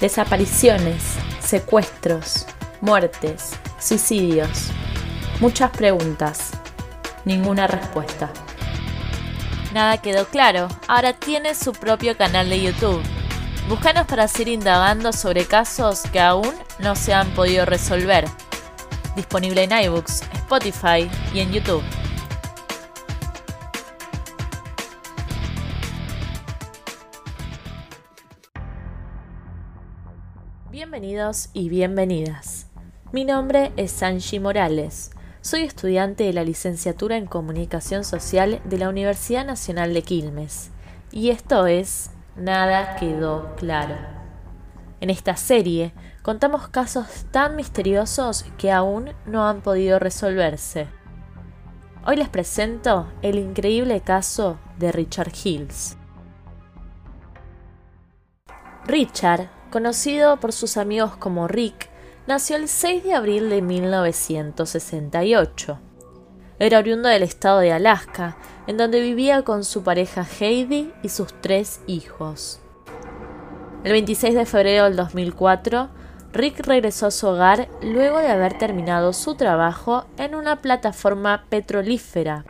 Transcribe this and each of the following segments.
Desapariciones, secuestros, muertes, suicidios. Muchas preguntas, ninguna respuesta. Nada quedó claro, ahora tiene su propio canal de YouTube. Búscanos para seguir indagando sobre casos que aún no se han podido resolver. Disponible en iBooks, Spotify y en YouTube. Bienvenidos y bienvenidas. Mi nombre es Sanji Morales. Soy estudiante de la licenciatura en Comunicación Social de la Universidad Nacional de Quilmes. Y esto es Nada quedó claro. En esta serie contamos casos tan misteriosos que aún no han podido resolverse. Hoy les presento el increíble caso de Richard Hills. Richard conocido por sus amigos como Rick, nació el 6 de abril de 1968. Era oriundo del estado de Alaska, en donde vivía con su pareja Heidi y sus tres hijos. El 26 de febrero del 2004, Rick regresó a su hogar luego de haber terminado su trabajo en una plataforma petrolífera.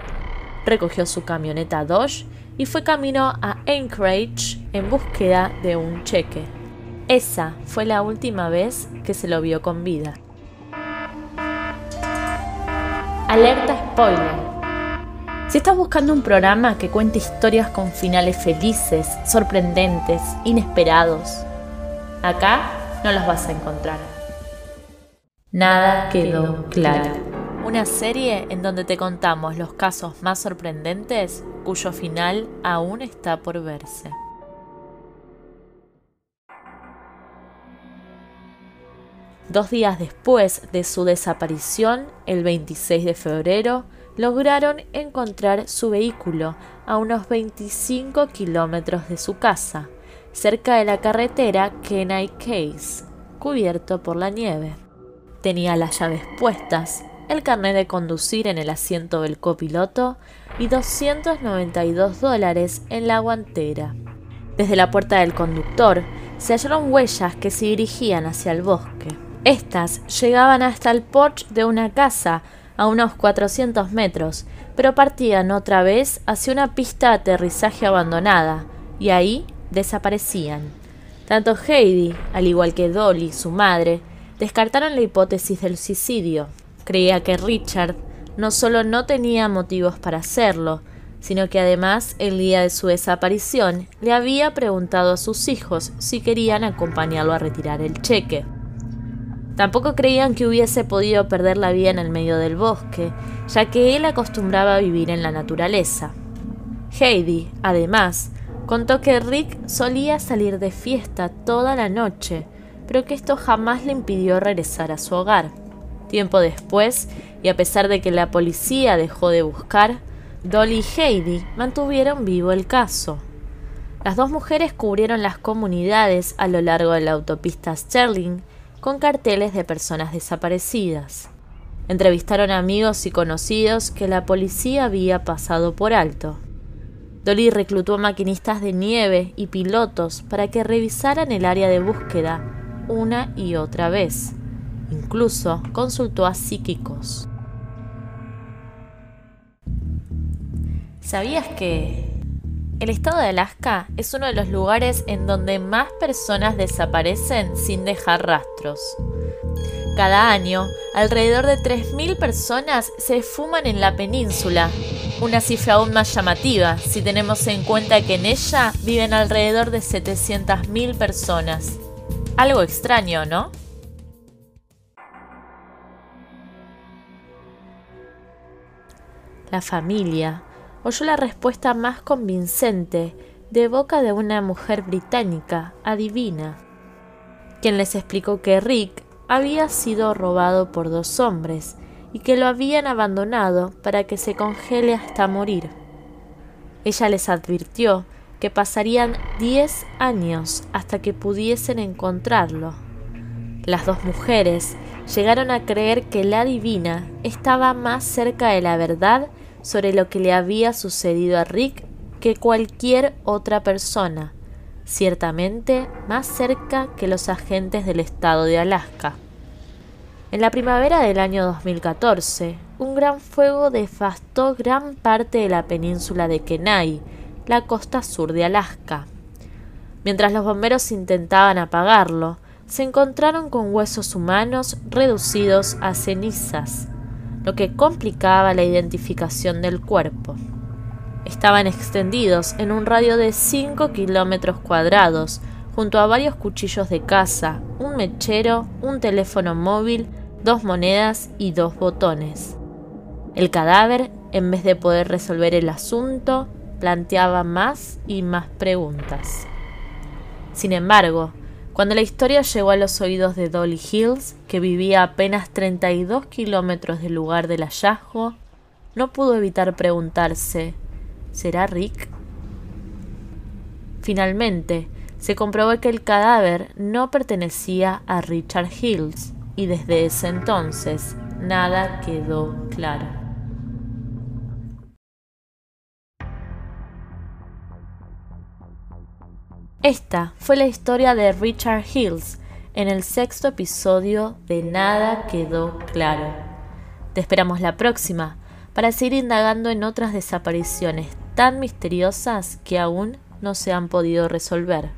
Recogió su camioneta Dodge y fue camino a Anchorage en búsqueda de un cheque. Esa fue la última vez que se lo vio con vida. Alerta spoiler. Si estás buscando un programa que cuente historias con finales felices, sorprendentes, inesperados, acá no los vas a encontrar. Nada quedó claro. Una serie en donde te contamos los casos más sorprendentes cuyo final aún está por verse. Dos días después de su desaparición, el 26 de febrero, lograron encontrar su vehículo a unos 25 kilómetros de su casa, cerca de la carretera Kenai Case, cubierto por la nieve. Tenía las llaves puestas, el carnet de conducir en el asiento del copiloto y 292 dólares en la guantera. Desde la puerta del conductor se hallaron huellas que se dirigían hacia el bosque. Estas llegaban hasta el porche de una casa a unos 400 metros, pero partían otra vez hacia una pista de aterrizaje abandonada, y ahí desaparecían. Tanto Heidi, al igual que Dolly, su madre, descartaron la hipótesis del suicidio. Creía que Richard no solo no tenía motivos para hacerlo, sino que además el día de su desaparición le había preguntado a sus hijos si querían acompañarlo a retirar el cheque. Tampoco creían que hubiese podido perder la vida en el medio del bosque, ya que él acostumbraba a vivir en la naturaleza. Heidi, además, contó que Rick solía salir de fiesta toda la noche, pero que esto jamás le impidió regresar a su hogar. Tiempo después, y a pesar de que la policía dejó de buscar, Dolly y Heidi mantuvieron vivo el caso. Las dos mujeres cubrieron las comunidades a lo largo de la autopista Sterling con carteles de personas desaparecidas. Entrevistaron amigos y conocidos que la policía había pasado por alto. Dolly reclutó maquinistas de nieve y pilotos para que revisaran el área de búsqueda una y otra vez. Incluso consultó a psíquicos. ¿Sabías que el estado de Alaska es uno de los lugares en donde más personas desaparecen sin dejar rastros. Cada año, alrededor de 3.000 personas se fuman en la península, una cifra aún más llamativa si tenemos en cuenta que en ella viven alrededor de 700.000 personas. Algo extraño, ¿no? La familia, oyó la respuesta más convincente de boca de una mujer británica, adivina, quien les explicó que Rick había sido robado por dos hombres y que lo habían abandonado para que se congele hasta morir. Ella les advirtió que pasarían diez años hasta que pudiesen encontrarlo. Las dos mujeres llegaron a creer que la divina estaba más cerca de la verdad sobre lo que le había sucedido a Rick que cualquier otra persona, ciertamente más cerca que los agentes del estado de Alaska. En la primavera del año 2014, un gran fuego devastó gran parte de la península de Kenai, la costa sur de Alaska. Mientras los bomberos intentaban apagarlo, se encontraron con huesos humanos reducidos a cenizas, lo que complicaba la identificación del cuerpo. Estaban extendidos en un radio de 5 kilómetros cuadrados, junto a varios cuchillos de caza, un mechero, un teléfono móvil, dos monedas y dos botones. El cadáver, en vez de poder resolver el asunto, planteaba más y más preguntas. Sin embargo, cuando la historia llegó a los oídos de Dolly Hills, que vivía apenas 32 kilómetros del lugar del hallazgo, no pudo evitar preguntarse, ¿será Rick? Finalmente, se comprobó que el cadáver no pertenecía a Richard Hills y desde ese entonces nada quedó claro. Esta fue la historia de Richard Hills en el sexto episodio de Nada quedó claro. Te esperamos la próxima para seguir indagando en otras desapariciones tan misteriosas que aún no se han podido resolver.